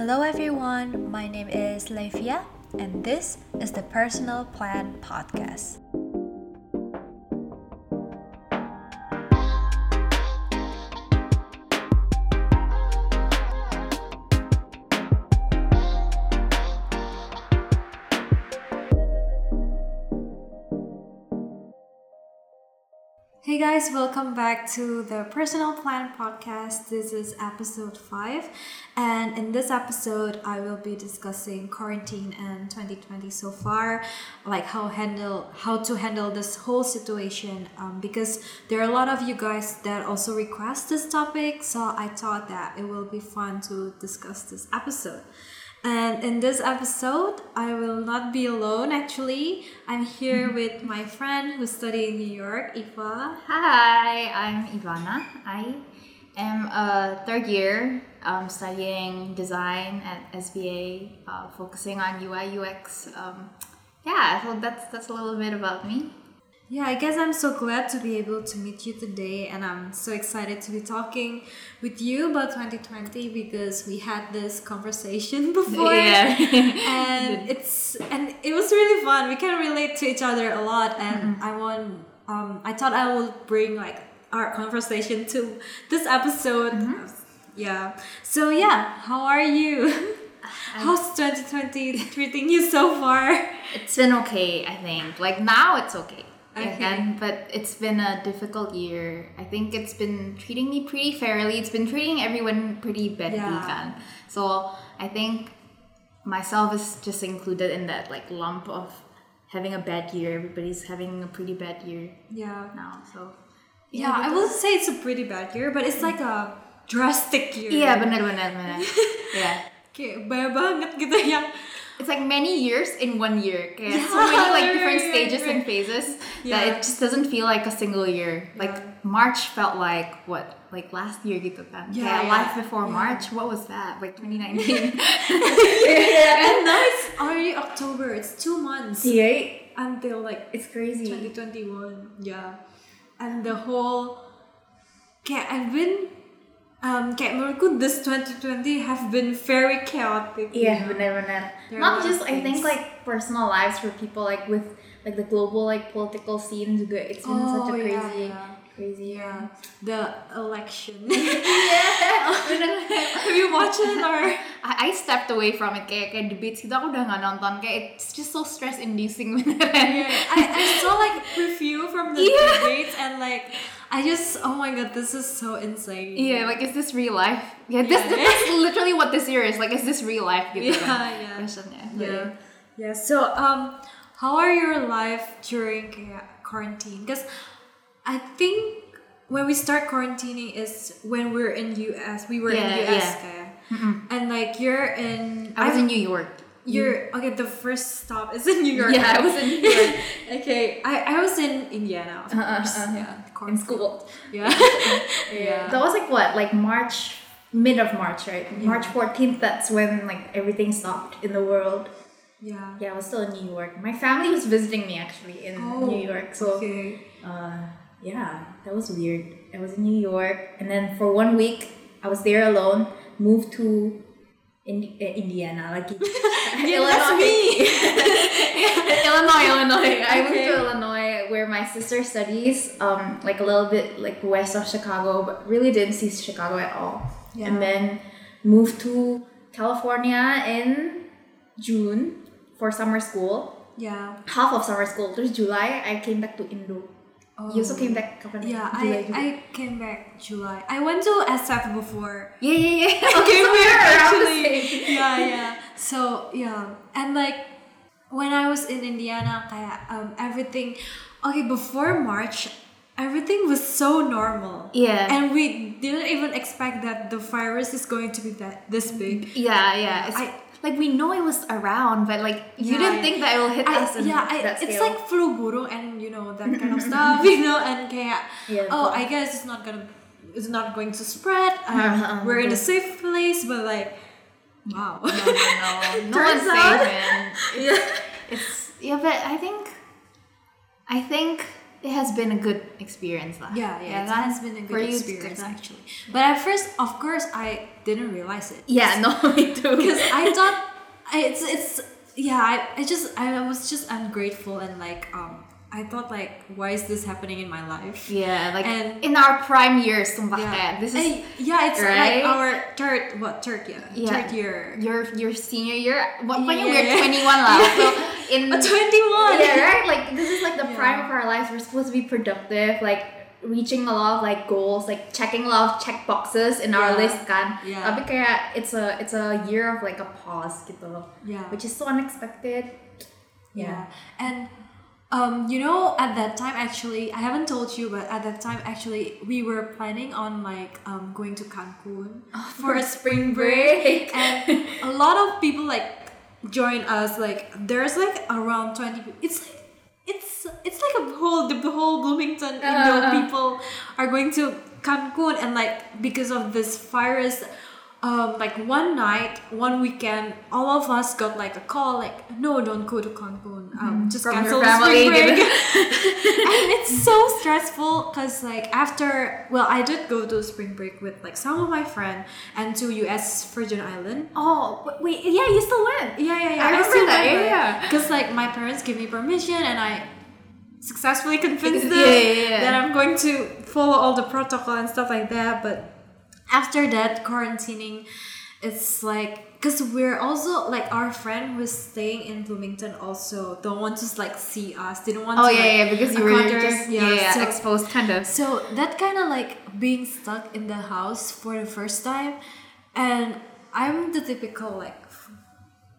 Hello, everyone. My name is Levia, and this is the Personal Plant Podcast. Guys, welcome back to the Personal Plant Podcast. This is episode 5, and in this episode, I will be discussing quarantine and 2020 so far, like how handle how to handle this whole situation. Um, because there are a lot of you guys that also request this topic, so I thought that it will be fun to discuss this episode. And in this episode, I will not be alone actually. I'm here with my friend who studied in New York, Eva. Hi, I'm Ivana. I am a third year um, studying design at SVA, uh, focusing on UI UX. Um, yeah, so that's that's a little bit about me. Yeah, I guess I'm so glad to be able to meet you today, and I'm so excited to be talking with you about 2020 because we had this conversation before, Yeah. and it's and it was really fun. We can relate to each other a lot, and I want um I thought I will bring like our conversation to this episode. Yeah. So yeah, how are you? How's 2020 treating you so far? It's been okay, I think. Like now, it's okay. Okay. Again, but it's been a difficult year. I think it's been treating me pretty fairly. It's been treating everyone pretty badly, Yeah. kan. So I think myself is just included in that like lump of having a bad year. Everybody's having a pretty bad year Yeah. now. So Yeah, I will say it's a pretty bad year, but it's like a drastic year. Iya benar benar benar. yeah. Kayak banyak banget gitu yang It's like many years in one year. Kayak so many like different stages and phases Yeah. that it just doesn't feel like a single year. Like Yeah. March felt like what? Like last year gitu kan. Yeah, Kayak yeah. life before Yeah. March. What was that? Like 2019. yeah. and now it's already October. It's two months yeah. until like It's crazy. 2021. Yeah, and the whole kayak I've been um kayak menurutku this 2020 have been very chaotic. you Yeah, know? benar-benar. There are a lot Not just of I think like personal lives for people like with like the global like political scene juga. It's been such Oh, a yeah, crazy, yeah. Crazy. Yeah, the election. yeah. benar-benar. have you watched it or? I, I stepped away from it kayak kayak debates gitu aku udah nggak nonton kayak it's just so stress inducing beneran. I, I saw like review from the Yeah. debates and like I just oh my god this is so insane. Yeah, like is this real life? Yeah, this Yeah. that's literally what this year is. Like, is this real life? Gitu Yeah, kan? yeah. Questionnya. yeah yeah. So um, how are your life during kayak quarantine? Because I think when we start quarantining is when we're in US. We were Yeah, in US yeah. and like you're in. I was I'm- in New York. You're okay. The first stop is in New York. Yeah, I was in New York. okay, I, I was in Indiana. Of Uh, course. uh, yeah, in school. Yeah. yeah. That was like what, like March, mid of March, right? March fourteenth. That's when like everything stopped in the world. Yeah. Yeah, I was still in New York. My family was visiting me actually in Oh, New York. So Okay. uh, yeah, that was weird. I was in New York, and then for one week I was there alone. Moved to Indi- uh, Indiana, like Yeah, that's me. Illinois, Illinois. I moved to Illinois where my sister studies, um, like a little bit like west of Chicago, but really didn't see Chicago at all. Yeah. And then moved to California in June for summer school. Yeah. Half of summer school. Terus July I came back to Indo. You also came back kapan? Yeah, July I, juga. I came back July. I went to SF before. Yeah, yeah, yeah. Okay, So we're we're around the actually. Yeah, yeah. So yeah, and like when I was in Indiana, kayak um everything. Okay, before March, everything was so normal. Yeah. And we didn't even expect that the virus is going to be that this big. Yeah, yeah. I- like we know it was around, but like you Yeah, didn't think that it will hit I, us. Yeah, I, it's scale. like flu burung and you know that kind of stuff, you know, and kayak Yeah, oh, I guess it's not gonna, it's not going to spread. Um, Uh-huh, we're in a safe place, but like, wow. no, no, no, no one's safe, man. yeah. It's yeah, but I think, I think it has been a good experience lah. Yeah, yeah, it that- has been a good experience good, actually. But at first, of course, I didn't realize it. Yeah, no, me too. because I thought I- it's it's yeah I, I just I was just ungrateful and like um I thought like why is this happening in my life yeah, like And- in our prime years, yeah this is And yeah it's right? like our third what third yeah, Yeah. third year your your senior year. What when Yeah, you were yeah. twenty one lah. So in a 21 yeah, right. Like this is like the prime of our lives. We're supposed to be productive, like reaching a lot of like goals, like checking a lot of check boxes in our list kan. Yeah. Tapi kayak it's a it's a year of like a pause gitu yeah Which is so unexpected. yeah and um you know at that time actually I haven't told you but at that time actually we were planning on like um going to Cancun for a spring break. and a lot of people like join us. Like there's like around 20 people it's like it's it's like a whole the whole bloomington Indo Uh-uh. people are going to cancun. And like because of this virus um like one night one weekend all of us got like a call like no don't go to cancun um just From cancel your spring break and it's so stressful because like after well i did go to spring break with like some of my friend and to us virgin island Oh wait, yeah, you still went. yeah, yeah, yeah. I remember that, yeah, yeah. Because like my parents gave me permission, and I successfully convinced them yeah, yeah. that I'm going to follow all the protocol and stuff like that. But after that quarantining, it's like because we're also like our friend who was staying in Bloomington also don't want to like see us. Didn't want to. Oh to. yeah, like, yeah, because you were just yeah, yeah, so- exposed kind of. so that kind of like being stuck in the house for the first time, and I'm the typical like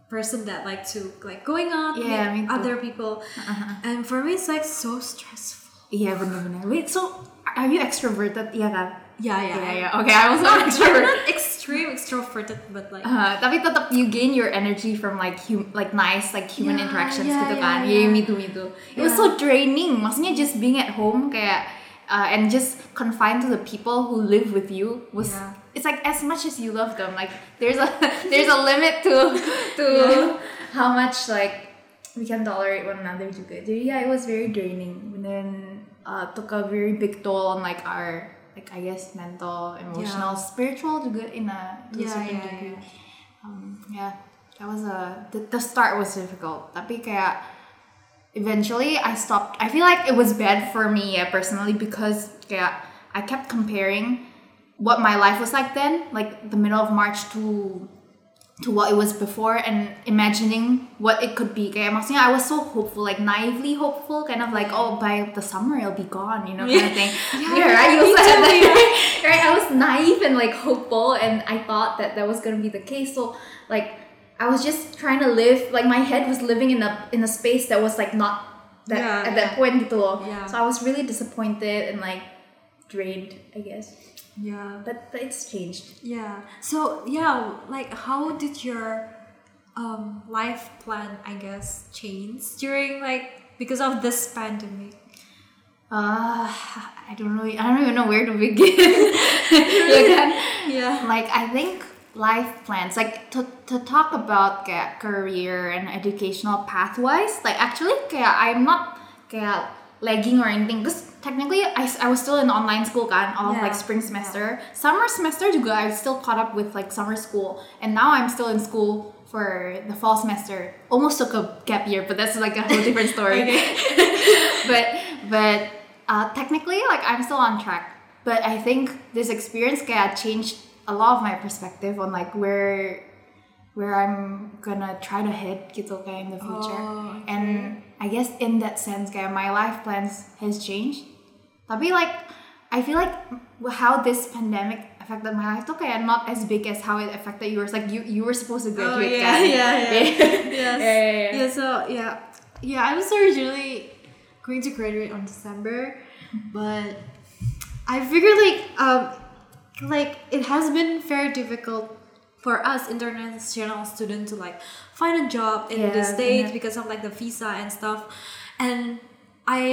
person that like to like going out, Yeah, too. other people, uh-huh. and for me it's like so stressful. Iya benar-benar. Wait, so are you extroverted? Iya kan? Yeah, yeah, Yeah, yeah. Okay, I was not extrovert. not extreme extroverted, but like Uh, tapi tetap you gain your energy from like hum- like nice like human Yeah, interactions yeah, gitu yeah, kan. yeah. Yeah, me too, me too. It was so draining. Maksudnya just being at home kayak uh, and just confined to the people who live with you was Yeah. it's like as much as you love them like there's a there's a limit to to how much like we can tolerate one another juga. Jadi yeah, it was very draining and then uh, took a very big toll on like our like I guess mental, emotional, spiritual juga in a to a Yeah, certain yeah, degree. yeah. Um, yeah, that was a the, the start was difficult. Tapi kayak eventually I stopped. I feel like it was bad for me yeah, personally because kayak I kept comparing what my life was like then, like the middle of March to to what it was before and imagining what it could be. Kayak maksudnya I was so hopeful, like naively hopeful, kind of like oh by the summer it'll be gone, you know, kind of thing. Yeah, right. You me also had too, that, yeah. right? I was naive and like hopeful, and I thought that that was gonna be the case. So like I was just trying to live, like my head was living in a in a space that was like not that Yeah, at that point gitu loh. Yeah. So I was really disappointed and like drained, I guess. Yeah, But, but it's changed. yeah. So yeah, like how did your um life plan, I guess, change during like because of this pandemic? Uh, I don't know. I don't even know where to begin. yeah. Yeah. like I think life plans like to, to talk about kayak career and educational pathways. like actually kayak I'm not kayak lagging or anything. Because technically I, I was still in online school kan all of Yeah. like spring semester. Summer semester juga I still caught up with like summer school. And now I'm still in school for the fall semester. Almost took a gap year but that's like a whole different story. But but uh, technically like I'm still on track. But I think this experience kayak changed a lot of my perspective on like where where I'm gonna try to hit gitu kayak in the future. Oh, okay. and I guess in that sense kayak my life plans has changed tapi like I feel like how this pandemic affected my life tuh kayak not as big as how it affected yours like you you were supposed to graduate Oh, yeah, kan yeah, yeah. yes. Yeah, yeah, yeah. Yeah, so yeah. Yeah, I was originally going to graduate on December, but I figured like um like it has been very difficult for us international students to like find a job in the States benar. because of like the visa and stuff. And I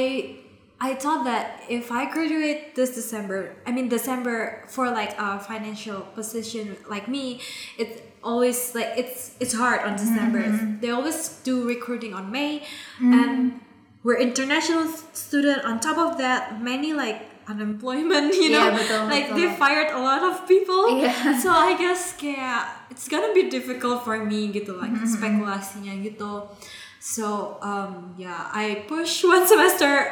I thought that if I graduate this December, I mean December for like a financial position like me, it's always like it's it's hard on mm-hmm, December. Mm-hmm. They always do recruiting on May, mm-hmm. and we're international student on top of that many like unemployment you know Yeah, betul, like betul. they fired a lot of people Yeah. so I guess kayak it's gonna be difficult for me gitu like Mm-hmm, spekulasinya gitu so um yeah I push one semester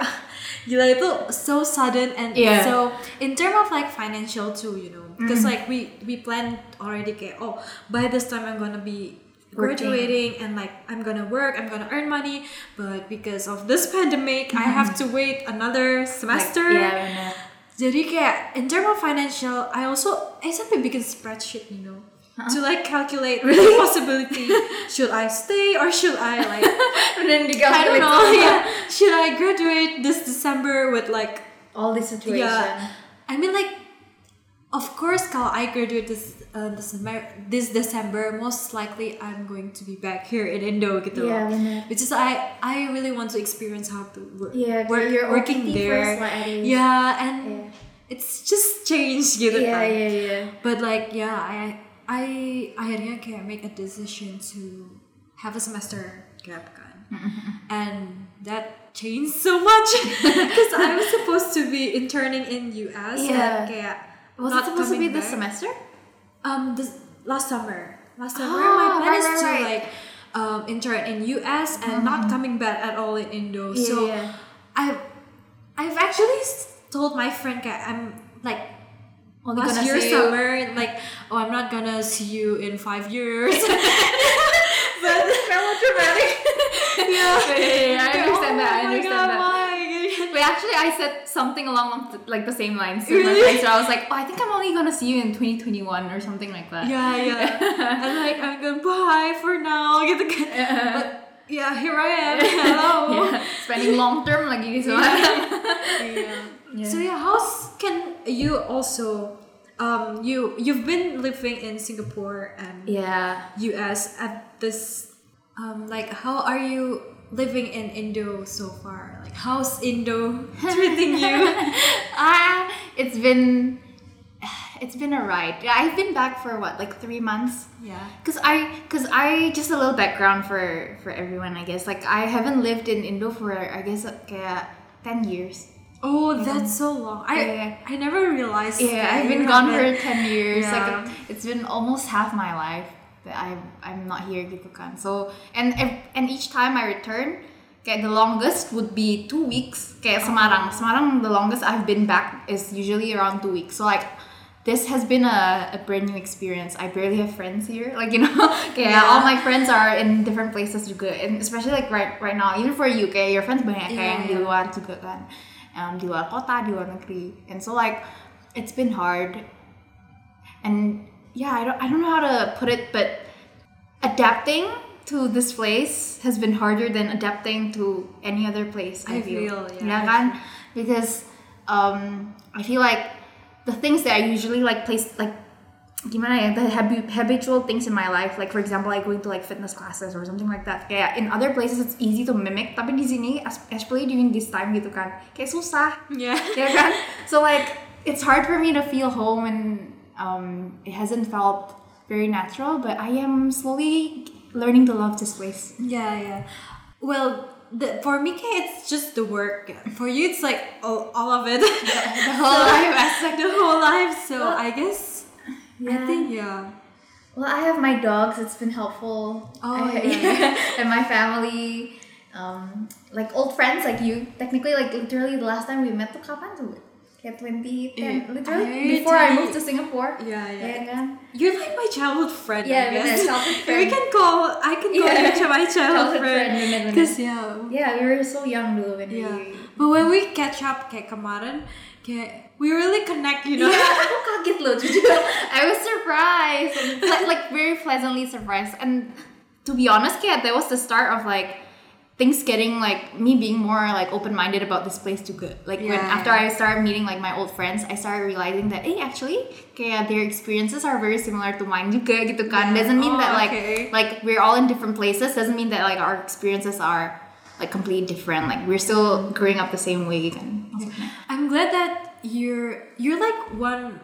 gila itu so sudden and Yeah. so in term of like financial too you know because Mm-hmm. like we we planned already kayak oh by this time I'm gonna be Working. graduating and like I'm gonna work I'm gonna earn money but because of this pandemic I have to wait another semester Mm-hmm. Like, yeah, jadi kayak in terms of financial I also I sampai bikin spreadsheet you know to like calculate the possibility should I stay or should I like then I don't know yeah should I graduate this December with like All this situation. yeah I mean like of course kalau I graduate this uh, December this December most likely I'm going to be back here in Indo gitu Yeah, loh. which is I I really want to experience how to work Yeah, work, your working there first lah, at least. yeah and Yeah. it's just changed gitu Yeah, kan. yeah, yeah. but like yeah I I akhirnya kayak make a decision to have a semester gap kan and that changed so much because I was supposed to be interning in US Yeah. and kayak Was not it supposed to be this back. semester? Um, this last summer. Last summer, Oh, my plan right, is to right. like um, intern in US and not coming back at all in Indo. Yeah, so yeah. I've I've actually told my friend I'm like Only last gonna year see you- summer like oh I'm not gonna see you in five years. but melodramatic. yeah, yeah, I understand that. I Oh understand God, that. why? Wait, actually, I said something along the- like the same lines to my Really? friends. So I was like, oh, I think I'm only gonna see you in 2021 or something like that. Yeah, yeah. I'm like I'm gonna bye for now kan. But yeah, here I am. Hello. Yeah, spending long term lagi gitu. yeah. Yeah. So yeah, how can you also um you you've been living in Singapore and yeah. US at this um like how are you living in Indo so far? Like how's Indo treating you? Ah, it's been it's been a ride. Yeah, I've been back for what like three months. yeah. Cause I, cause I just a little background for for everyone. I guess like I haven't lived in Indo for I guess kayak ten years. Oh, that's so long. I Yeah. I never realized. Yeah, I've been gone for ten years. Yeah. Like it's been almost half my life that I'm I'm not here gitu kan. So and and each time I return, kayak the longest would be two weeks. Kayak Semarang, Semarang the longest I've been back is usually around two weeks. So like. This has been a, a brand new experience. I barely have friends here. Like, you know, kayak Yeah. all my friends are in different places juga. And especially like right right now, even for you, kayak your friends banyak kayak Yeah, yang di yeah. luar juga kan. Um, di luar kota, di luar negeri. And so like, it's been hard and yeah I don't, I don't know how to put it but adapting to this place has been harder than adapting to any other place i, I feel, yeah. yeah kan? because um, i feel like the things that i usually like place like gimana ya the habi- habitual things in my life like for example like going to like fitness classes or something like that kayak in other places it's easy to mimic tapi di sini es- especially during this time gitu kan kayak susah Yeah. yeah, kan? So like it's hard for me to feel home and um, it hasn't felt very natural, but I am slowly learning to love this place. Yeah, yeah. Well, the, for me, it's just the work. For you, it's like all, all of it. the whole life aspect. The whole life. So Well, I guess I yeah. think yeah. Well, I have my dogs. It's been helpful. Oh, I- yeah. and my family, um, like old friends like you. Technically, like literally the last time we met tuh kapan tuh? Kayak 2010. Yeah. Literally I before I moved to Singapore. Yeah, yeah. Yeah, kan? You're like my childhood friend. Yeah, I guess. childhood We can call. I can call Yeah. you my childhood, Childhood friend. friend. Because yeah. Yeah, we were so young dulu when Yeah. we But when we catch up kayak kemarin, kayak we really connect, you know. Yeah, aku kaget loh jujur. I was surprised and ple- like very pleasantly surprised. And to be honest, kayak that was the start of like things getting like me being more like open minded about this place too good. Like when after yeah. I started meeting like my old friends, I started realizing that hey actually kayak their experiences are very similar to mine juga gitu kan. Yeah. Doesn't mean Oh, that like okay. like we're all in different places. Doesn't mean that like our experiences are like completely different. Like we're still growing up the same way kan. I'm glad that you're you're like one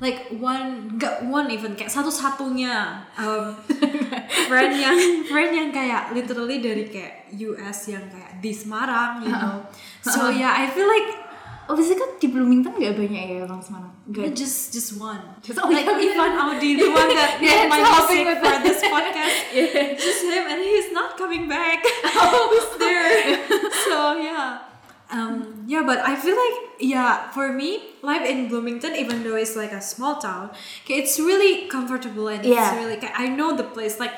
like one gak one even kayak satu satunya um friend yang friend yang kayak literally dari kayak US yang kayak di Semarang, you know. So yeah, I feel like Oh, biasanya kan di Bloomington gak banyak ya orang Semarang? Gak. just just one. Just- oh, like yeah, Ivan Audi, the one that Yeah, my music with for this podcast. Yeah. Just him, and he's not coming back. Oh. he's there. so yeah, um, yeah. But I feel like yeah, for me, life in Bloomington, even though it's like a small town, okay, it's really comfortable and Yeah. it's really. I know the place like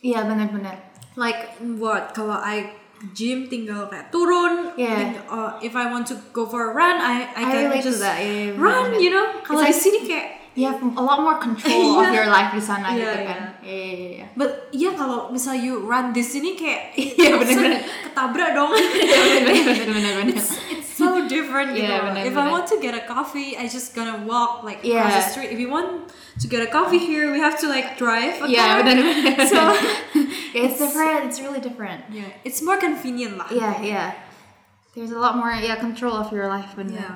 Iya benar-benar. like what kalau I gym tinggal kayak turun Yeah. ting- uh, if I want to go for a run I I, I can to just that, yeah, yeah, run benar-benar. you know kalau It's di like- sini kayak You have a lot more control of Yeah. your life di sana Iya, gitu iya. kan. Iya iya iya. but iya kalau misal you run di sini kayak Iya, bener-bener. ketabrak dong Iya benar benar benar benar. it's, it's so different gitu Yeah, loh. bener, if I bener. want to get a coffee I just gonna walk like Yeah. across the street if you want to get a coffee here we have to like drive a Iya car. so Yeah, it's different. It's really different. yeah it's more convenient lah Yeah yeah. There's a lot more yeah control of your life benar. yeah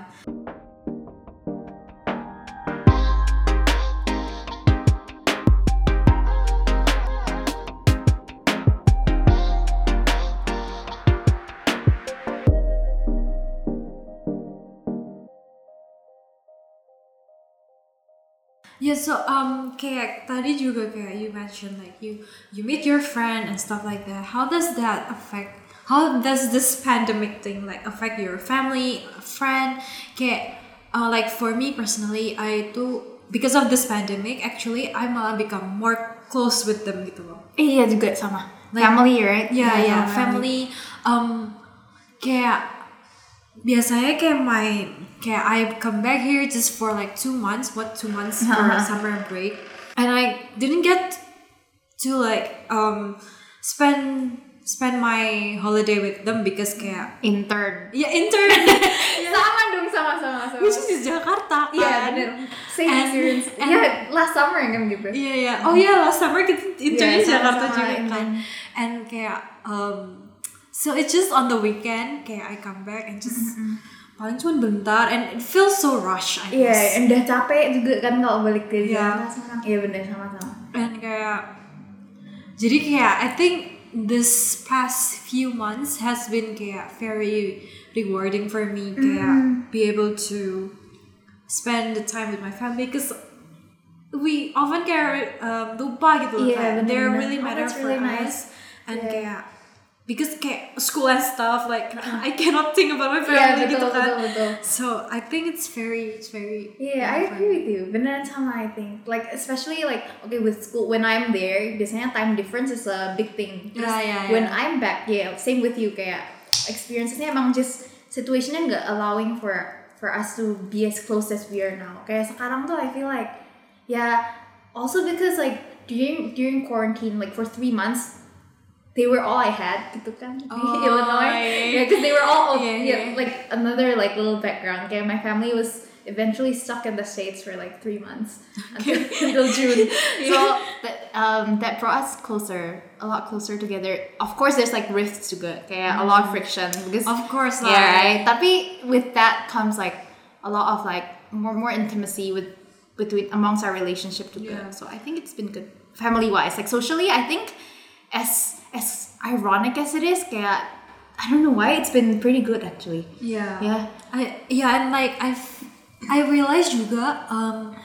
Yeah, so um, kayak tadi juga kayak you mentioned like you you meet your friend and stuff like that. How does that affect? How does this pandemic thing like affect your family, friend? Kayak uh, like for me personally, I do because of this pandemic. Actually, I malah become more close with them gitu loh. Iya juga sama. Like- family right? Yeah, Iya, yeah, sama family. Um, kayak biasanya kayak my kayak I come back here just for like two months, what two months for Uh-huh. summer break, and I didn't get to like um spend spend my holiday with them because kayak Intern. ya intern, Sama dong sama sama sama. which is di Jakarta kan. Iya benar. Same And- experience. and- Iya last summer kan gitu. Iya iya. Oh iya last summer kita intern Iya, di Jakarta juga kan. And kayak um so it's just on the weekend kayak I come back and just paling cuma bentar and it feels so rush I guess. and udah capek juga kan kalau balik ke Iya. Jakarta. Iya benar sama-sama. And kayak jadi kayak I think this past few months has been kayak very rewarding for me kayak be able to spend the time with my family because we often kayak um, lupa gitu Iya, kayak they're bener-bener. really Oh, matter for really us nice. and Yeah. kayak because kayak school and stuff like uh-huh. I cannot think about my family betul gitu kan betul betul. so I think it's very it's very Yeah, I agree with you. Beneran sama I think. Like especially like okay with school when I'm there, biasanya time difference is a big thing. Terus Yeah, yeah, when. I'm back, yeah, same with you kayak experiences-nya emang just situationnya nggak allowing for for us to be as close as we are now. Kayak sekarang tuh I feel like yeah, also because like during during quarantine like for three months they were all I had. Di Oh, Illinois? Yeah. yeah because they were all Yeah, yeah, yeah. like another like little background. Okay my family was eventually stuck in the states for like three months until, until June. So that um that brought us closer a lot closer together. Of course there's like rifts to juga kayak a lot of friction because Mm. of course yeah right? Tapi with that comes like a lot of like more more intimacy with between amongst our relationship juga Yeah. so I think it's been good family wise like socially I think as as ironic as it is kayak I don't know why it's been pretty good actually Yeah. Yeah. I yeah, and like I've I realized juga um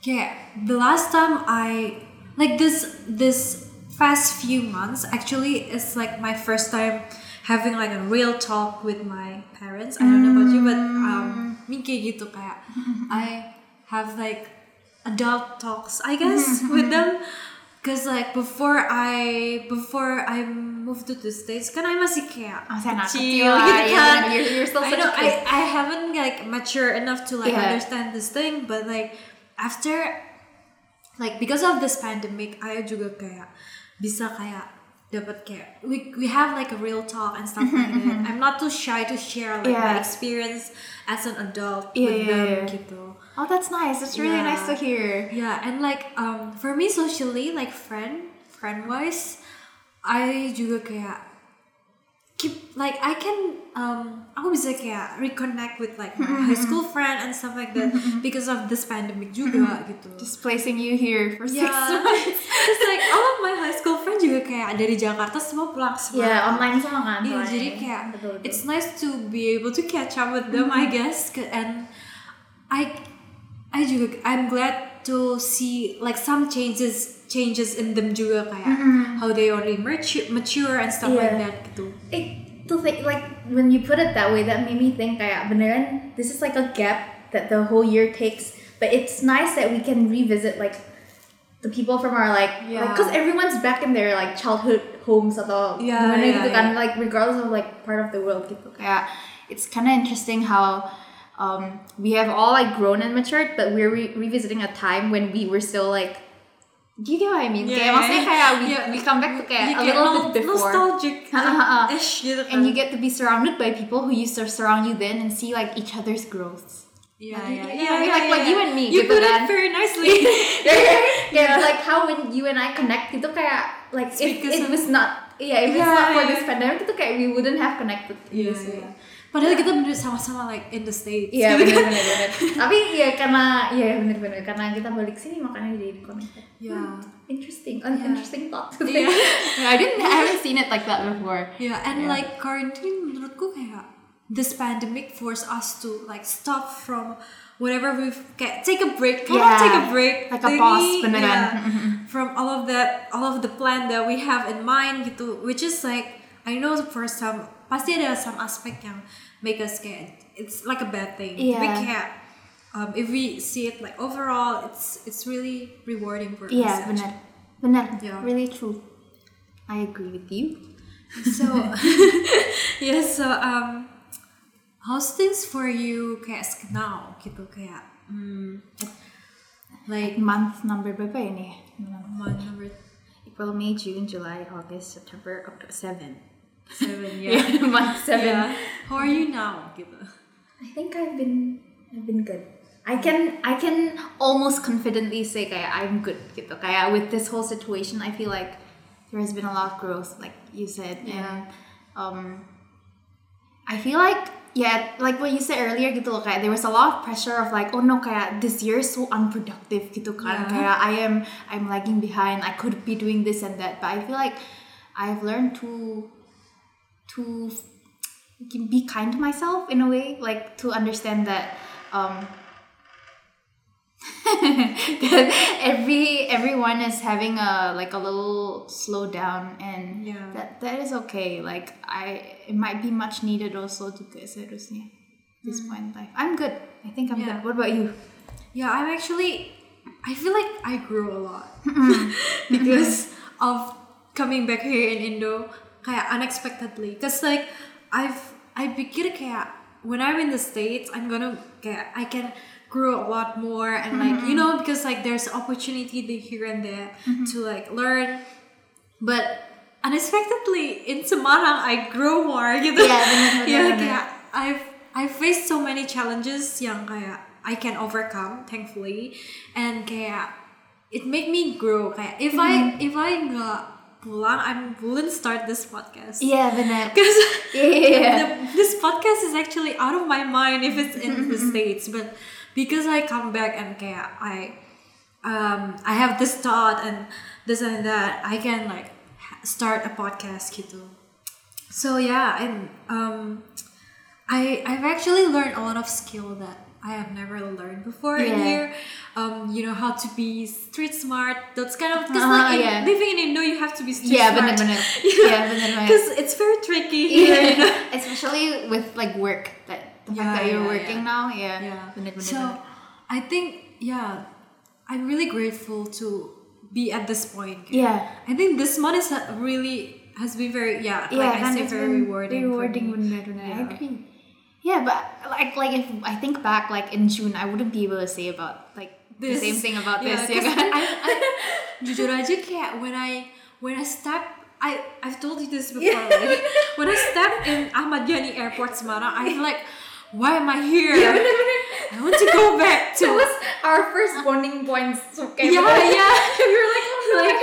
kayak the last time I like this this past few months actually is like my first time having like a real talk with my parents. I don't know about you, but um kayak gitu kayak I have like adult talks, I guess, with them. Cause like before I before I moved to the states, kan I masih kayak Masih anak kecil gitu iya, kan. bener. You're- you're still I know I. I haven't like mature enough to like Yeah. understand this thing, but like after like because of this pandemic, I juga kayak bisa kayak dapat kayak we we have like a real talk and stuff like that. I'm not too shy to share like my experience as an adult Yeah, with yeah, them yeah. gitu. oh that's nice It's really Yeah. nice to hear Yeah, and like um for me socially like friend friend wise, I juga kayak keep like I can um aku like kayak reconnect with like my high mm-hmm. school friend and stuff like that mm-hmm. because of this pandemic juga mm-hmm. gitu. just placing you here for six months it's like all of my high school kayak dari Jakarta semua pulang semua. Ya, online semua kan. Iya, soalnya. jadi kayak Betul, betul. it's nice to be able to catch up with them, I guess. And I, I juga I'm glad to see like some changes changes in them juga kayak how they already mature, mature and stuff like that gitu. it, to think like when you put it that way that made me think kayak beneran this is like a gap that the whole year takes but it's nice that we can revisit like the people from our like Yeah. because everyone's back in their like childhood homes atau Yeah, gimana yeah, gitu kan yeah. like regardless of like part of the world gitu kayak it's kind of interesting how um, we have all like grown and matured but we're re- revisiting a time when we were still like do you get what I mean? Yeah, kayak maksudnya kayak we, Yeah. we come back to kayak You a little bit before nostalgic ish uh-huh. gitu and you get to be surrounded by people who used to surround you then and see like each other's growth. yeah, Yeah, yeah, yeah, like- like you and me You gitu put kan. it very nicely. yeah, like how when you and I connect itu kayak like if it was not yeah if it's Yeah, not for yeah. this pandemic itu kayak we wouldn't have connected way. iya. Padahal kita bener sama-sama like in the states. Iya gitu kan. Tapi ya karena ya benar benar karena kita balik sini makanya jadi connected. Yeah. Interesting, an Yeah. interesting thought. Iya. I didn't, I haven't seen it like that before. Yeah, and Yeah. like quarantine menurutku kayak this pandemic forced us to like stop from whatever we've kayak take a break, kind Yeah, take a break, like a pause, thingy, beneran. yeah, from all of that, all of the plan that we have in mind gitu, which is like I know for some pasti ada some aspect yang make us kayak it's like a bad thing. We Yeah. can't. Um, if we see it like overall, it's it's really rewarding for us. Yeah, benar, benar, Yeah. really true. I agree with you. So yeah, so um, how's things for you kayak now gitu kayak hmm, like Month number berapa ini? month number April, May, June, July, August, September, October, seven. Seven, yeah. month seven. yeah. How are you now gitu? I think I've been I've been good. I can I can almost confidently say kayak I'm good gitu. Kayak with this whole situation, I feel like there has been a lot of growth, like you said, and um, I feel like yeah, like what you said earlier gitu loh, kayak there was a lot of pressure of like oh no kayak this year is so unproductive gitu kan Yeah. kayak I am I'm lagging behind I could be doing this and that but I feel like I've learned to to be kind to myself in a way like to understand that um that every everyone is having a like a little slowdown and Yeah. that that is okay. Like i it might be much needed also juga seharusnya this point in life. I'm good. I think i'm Yeah. good what about you? Yeah, I'm actually. I feel like I grew a lot. Because of coming back here in Indo, kayak unexpectedly. Cause like I've I pikir kayak when I'm in the states, I'm gonna kayak I can grow a lot more and like you mm-hmm. know because like there's opportunity here and there mm-hmm. to like learn, but unexpectedly in Semarang I grow more gitu. Yeah, bener, bener, yeah, bener. kayak I've I faced so many challenges yang kayak I can overcome thankfully and kayak it made me grow kayak if I mm-hmm. if I nggak pulang I wouldn't start this podcast. Yeah benar because yeah. the- this podcast is actually out of my mind if it's in the states but because I come back and kayak I um I have this thought and this and that I can like start a podcast gitu. So yeah and um I I've actually learned a lot of skill that I have never learned before in here. Um, you know how to be street smart. That's kind of because Uh-huh, like in- yeah. living in Indo, you have to be street yeah smart. benar benar yeah benar benar Because it's very tricky here. You know? especially with like work that the Yeah, fact that you're yeah, working yeah. now yeah yeah. benar So. I think yeah, I'm really grateful to be at this point. yeah I think this month is really has been very yeah, yeah like I say very rewarding. rewarding me. benar benar I agree yeah but like like if I think back like in June I wouldn't be able to say about like the same thing about yeah, this kan I, I, jujur aja kayak when I when I step I I've told you this before. Like, when I step in Ahmad Yani Airport Semarang, I feel like, why am I here? I want to go back to. That was our first bonding so kayak yeah, yeah. we were like oh Like,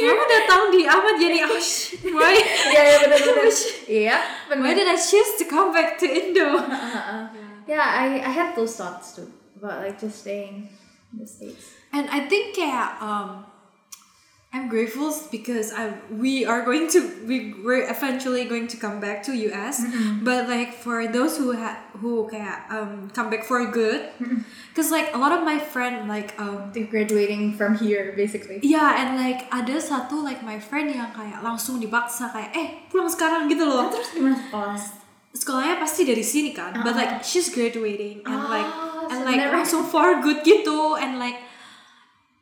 here Selamat datang di Ahmad Yani. Oh shit, why? yeah yeah benar benar iya benar Why did I choose to come back to Indo? yeah I I had those thoughts too about like just staying in the states And I think kayak um I'm grateful because I we are going to we we're eventually going to come back to US, but like for those who ha- who kayak um come back for good, because like a lot of my friend like um They're graduating from here basically. yeah and like ada satu like my friend yang kayak langsung dipaksa kayak eh pulang sekarang gitu loh. Terus gimana sekolah? Sekolahnya pasti dari sini kan, but like she's graduating and like Oh, and so like langsung for good gitu and like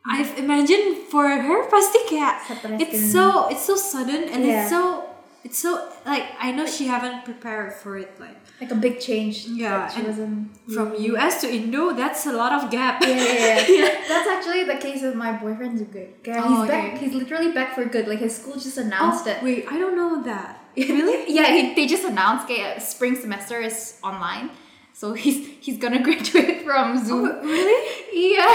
I've imagined for her pasti kayak Stres it's so it's so sudden and Yeah. it's so it's so like I know she haven't prepared for it like Like a big change. Yeah, she and wasn't. from US to Indo that's a lot of gap Yeah, yeah, yeah. That's actually the case with my boyfriend juga. Kayak Oh, he's okay. back. He's literally back for good. Like his school just oh announced it. wait I don't know that really yeah, he, they just announced kayak spring semester is online. So he's he's gonna graduate from oh, Zoom. really Yeah.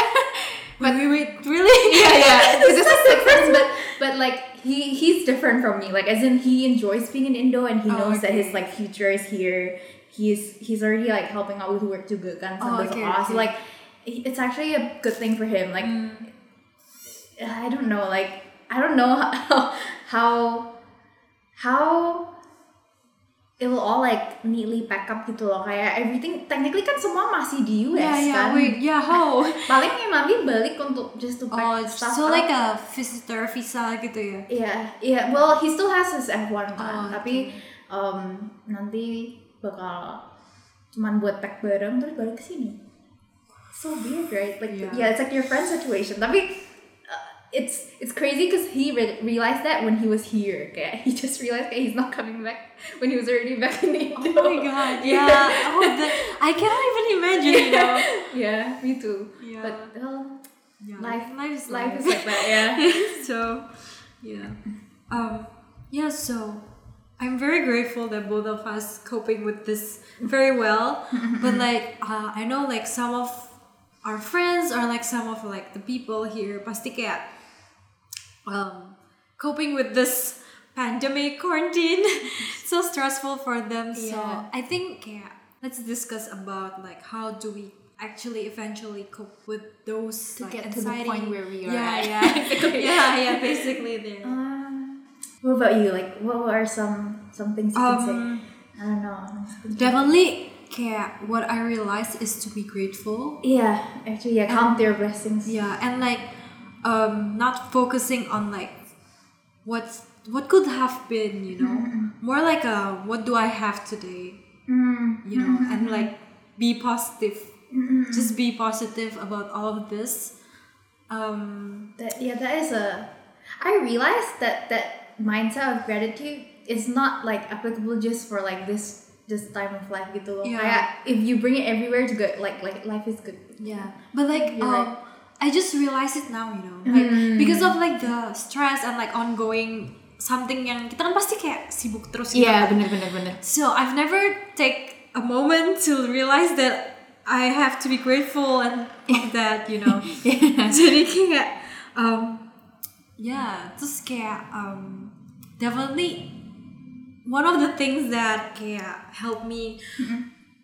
Wait wait wait really yeah, yeah. This is like friends, but but like he he's different from me. Like as in he enjoys being in Indo and he Oh, knows that his like future is here. He's he's already like helping out with work juga kan Oh, sampai okay. So okay. like it's actually a good thing for him. Like mm. I don't know, like I don't know how how how it will all like neatly pack up gitu loh kayak everything technically kan semua masih di US yeah yeah kan wait yeah how paling nanti balik untuk just to pack oh stuff so up. like a visitor visa gitu ya Iya, iya. Well, he still has his F1 kan, Oh, tapi um, nanti bakal cuman buat pack bareng terus balik ke sini. So weird, right? Like, Yeah. yeah, it's like your friend situation. Tapi it's it's crazy because he re- realized that when he was here. Kayak he just realized that he's not coming back when he was already back in Indo. oh my god yeah oh the, I cannot even imagine you know yeah, me too. Yeah. But well, yeah Life- life is life is like that. Yeah. so yeah um yeah so i'm very grateful that both of us coping with this very well but like uh, i know like some of our friends or like some of like the people here pasti kayak um coping with this pandemic quarantine so stressful for them so i think yeah let's discuss about like how do we actually eventually cope with those To like, get to the point where we are yeah at. yeah yeah yeah basically there Um, what about you? Like, what are some some things you can say? um I don't know. definitely kayak what i realized is to be grateful Yeah, actually, yeah. Count their blessings. yeah and like um not focusing on like what's what could have been you know more like a what do i have today Mm. you know and like be positive just be positive about all of this um That yeah, that is a. I realized that that mindset of gratitude is not like applicable just for like this this time of life gitu loh. Yeah. Kayak if you bring it everywhere, it's good. Like like life is good. Yeah, but like um, I just realized it now, you know, like because of like the stress and like ongoing something yang kita kan pasti kayak sibuk terus. gitu. bener bener bener. So I've never take a moment to realize that I have to be grateful and that, you know. Jadi kayak um, yeah, terus kayak um, definitely one of the things that kayak helped me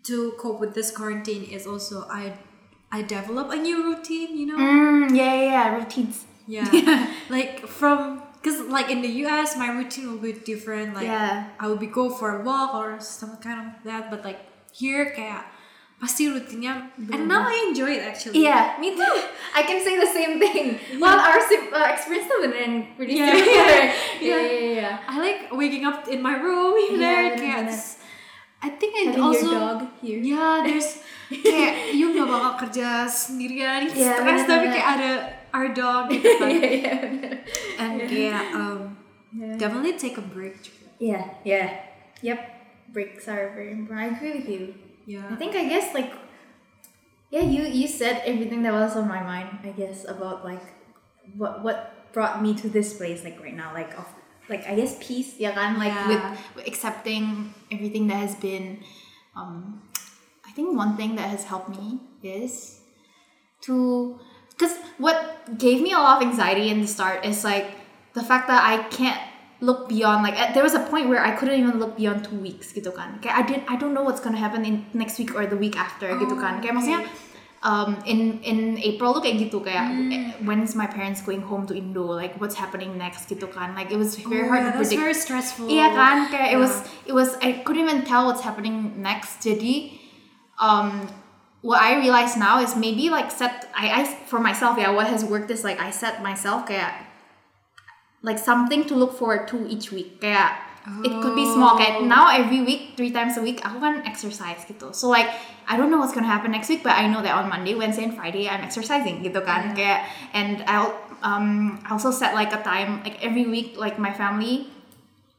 to cope with this quarantine is also I I develop a new routine, you know. Mm, yeah, yeah, yeah, routines. Yeah. like from because like in the US my routine will be different. Like Yeah. I will be go for a walk or some kind of that. But like here kayak pasti rutinnya and now I enjoy it actually. Yeah, me too. I can say the same thing. Well, our sim- uh, experience tuh beneran pretty Yeah, similar. yeah, yeah, yeah, yeah. yeah. I like waking up in my room Yeah, there bener, kayak bener. I think it Having also your dog here. Yeah, there's kayak you gak bakal kerja sendirian, Yeah, stress tapi kayak ada our dog gitu kan. yeah, yeah, bener. And kayak um, Yeah. definitely take a break juga. Yeah, yeah. Yep. Breaks are very important. I agree with you. Yeah. I think I guess like yeah, you you said everything that was on my mind, I guess, about like what what brought me to this place like right now, like of like I guess peace, yeah, kan? like Yeah. with, with accepting everything that has been um I think one thing that has helped me is to because what gave me a lot of anxiety in the start is like the fact that I can't look beyond like there was a point where I couldn't even look beyond two weeks gitu kan kayak I didn't I don't know what's gonna happen in next week or the week after gitu kan kayak maksudnya um, in in April tuh kayak gitu kayak Hmm. eh, when is my parents going home to Indo? Like what's happening next gitu kan like it was very Oh, hard yeah, to predict. very stressful. Iya kan, kayak it was it was I couldn't even tell what's happening next. Jadi, um, what I realize now is maybe like set I, I for myself yeah what has worked is like I set myself kayak like something to look forward to each week kayak it could be small kayak Oh. now every week three times a week aku kan exercise gitu so like I don't know what's gonna happen next week but I know that on Monday Wednesday and Friday I'm exercising gitu kan kayak and I'll um I also set like a time like every week like my family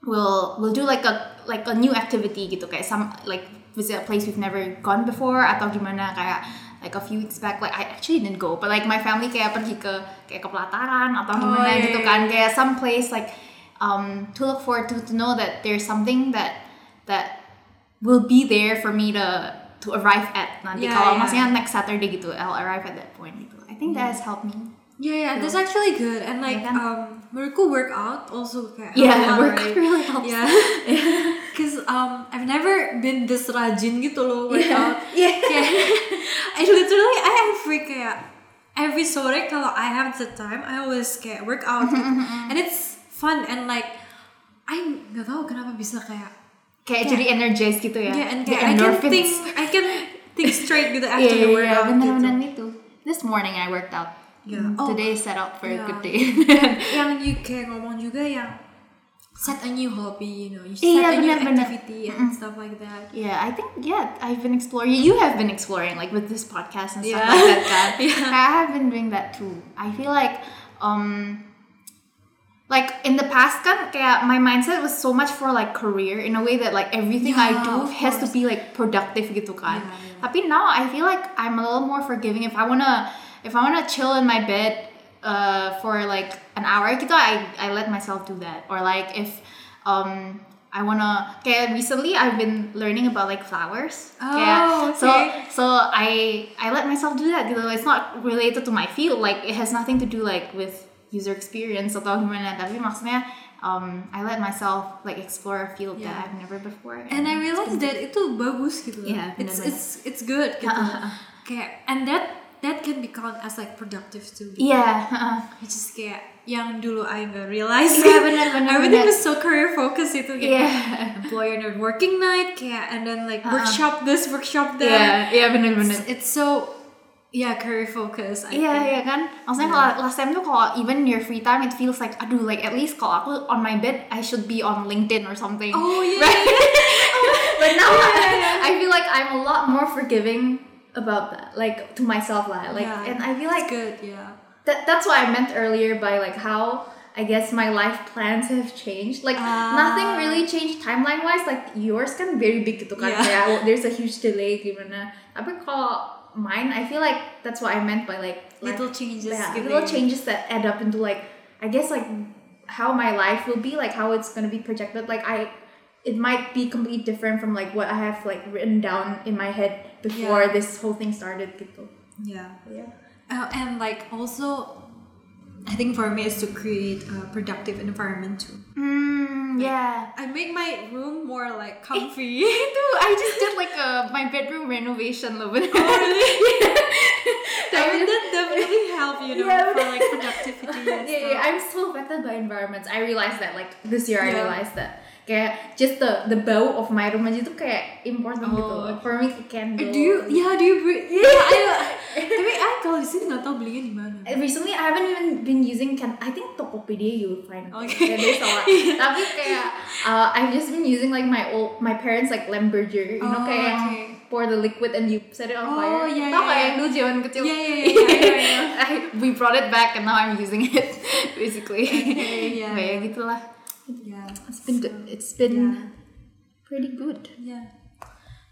will will do like a like a new activity gitu kayak some like visit a place we've never gone before. Atau gimana kayak like a few weeks back. Like I actually didn't go but like my family kayak pergi ke kayak ke pelataran atau Oh, gimana iya, gitu iya, kan kayak some place like um to look forward to to know that there's something that that will be there for me to to arrive at. Nanti Yeah, kalau yeah. maksudnya next Saturday gitu I'll arrive at that point gitu. I think that has helped me Yeah, yeah, that's actually good. And like, kan? um, menurutku workout also kayak Yeah, lot, workout right? really helps. Yeah, because um, I've never been this rajin gitu loh workout. yeah Kayak, I literally I have free kayak every sore kalau I have the time I always kayak work out gitu. and it's fun and like I nggak tahu kenapa bisa kayak kayak Kayak- jadi energized gitu ya yeah and kayak I can think I can think straight gitu after yeah, the yeah, workout yeah, bener-bener gitu. itu. This morning I worked out. Yeah. Mm, Oh. Today is set out for a good day. yang you kayak ngomong juga yang set a new hobby, you know, you set Iya, a new benar-benar. activity and stuff like that. yeah, I think yeah, I've been exploring. You have been exploring like with this podcast and stuff Yeah. like that. Yeah. I have been doing that too. I feel like um like in the past kan kayak my mindset was so much for like career in a way that like everything I do has to be like productive gitu kan. Yeah, yeah. Tapi now I feel like I'm a little more forgiving if I wanna if I wanna chill in my bed uh for like an hour gitu I I let myself do that or like if um I wanna kayak recently I've been learning about like flowers. Oh, Kayak, So okay. so I I let myself do that gitu. It's not related to my field. Like it has nothing to do like with user experience atau gimana. Tapi maksudnya um, I let myself like explore a field Yeah. that I've never before. And I realized that itu bagus gitu. Yeah, it's it's it's good gitu. Kayak and that that can be count as like productive too. yeah. uh, Which is kayak yang dulu I nggak realize. Iya, benar, benar, Everything benar. was so career focused itu kayak Yeah. employer and working night kayak and then like Uh-uh. workshop this workshop that. Yeah, yeah bener-bener. It's, it's so yeah career focused. I Iya think. iya yeah, kan, maksudnya kalau last time tuh kalau even your free time it feels like aduh like at least kalau aku on my bed I should be on LinkedIn or something. Oh yeah. Right? but now I, I feel like I'm a lot more forgiving about that, like to myself. Like, Yeah, and I feel like good. Yeah. that, that's what I meant earlier by like how I guess my life plans have changed. Like Ah. nothing really changed timeline wise. Like yours kan very big gitu kan. Yeah. Oh, there's a huge delay gimana. Tapi kalau mine, I feel like that's what I meant by like life- Little changes yeah, little changes that add up into like I guess like how my life will be, like how it's gonna be projected. Like I, it might be completely different from like what I have like written down in my head before Yeah. this whole thing started. Gitu. Yeah. Yeah. Uh, and like also, I think for me is to create a productive environment too. Mm, yeah. I make my room more like comfy. Itu I just did like a my bedroom renovation loh. Oh really? I mean, that definitely help you know Yeah, for like productivity and yeah, stuff. yeah, I'm so affected by environments. I realized that like this year I realized that kayak just the the bau of my room aja tuh kayak important gitu. Oh. For me kayak candle. Uh, Do you? Yeah. Do you? Bring, yeah. I, tapi I kalau di sini nggak tahu belinya di mana. Recently, I haven't even been using can. I think Tokopedia you will find. Okay. A lot. Tapi kayak uh, I've just been using like my old my parents like Lemberger, you know Oh, kayak yang okay. pour the liquid and you set it on Oh, fire. yeah, Tau yeah, kayak yeah. dulu zaman kecil. Yeah, yeah, yeah, yeah, yeah, yeah. I, we brought it back and now I'm using it basically. Okay, yeah. Kayak gitulah. Yeah. It's been good. It's been Yeah. pretty good. Yeah.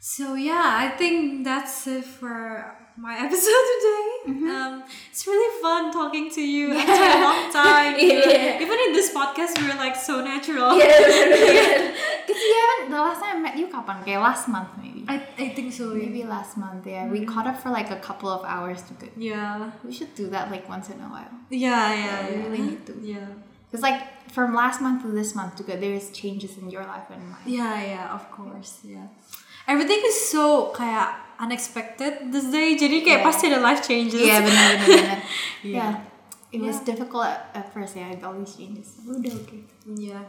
So yeah, I think that's it for my episode today. Um, it's really fun talking to you after a long time. Yeah. Even in this podcast, we were like so natural. Because you haven't. The last time I met you kapan? Kayak last month maybe. I, I think so. Maybe last month, yeah. We caught up for like a couple of hours to good. Yeah. We should do that like once in a while. Yeah, yeah, we yeah. really need to. Yeah. Because like from last month to this month to good, there's changes in your life and mine. Yeah, yeah, of course. Yeah. Everything is so kayak unexpected this day jadi kayak Yeah. pasti ada life changes Iya benar benar benar. Yeah. Yeah. It was Yeah. difficult at, at first yeah, all these changes. Udah okay. yeah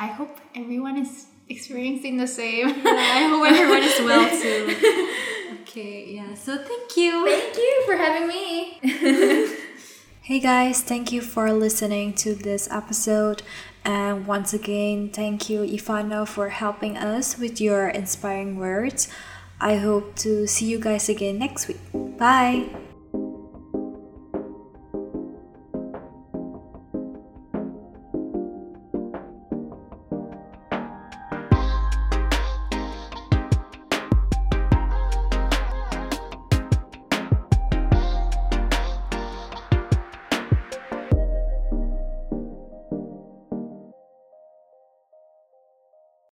I hope everyone is experiencing the same. I hope everyone is well too okay yeah so thank you Thank you for having me. Hey guys, thank you for listening to this episode. And once again, thank you, Ivana, for helping us with your inspiring words. I hope to see you guys again next week. Bye.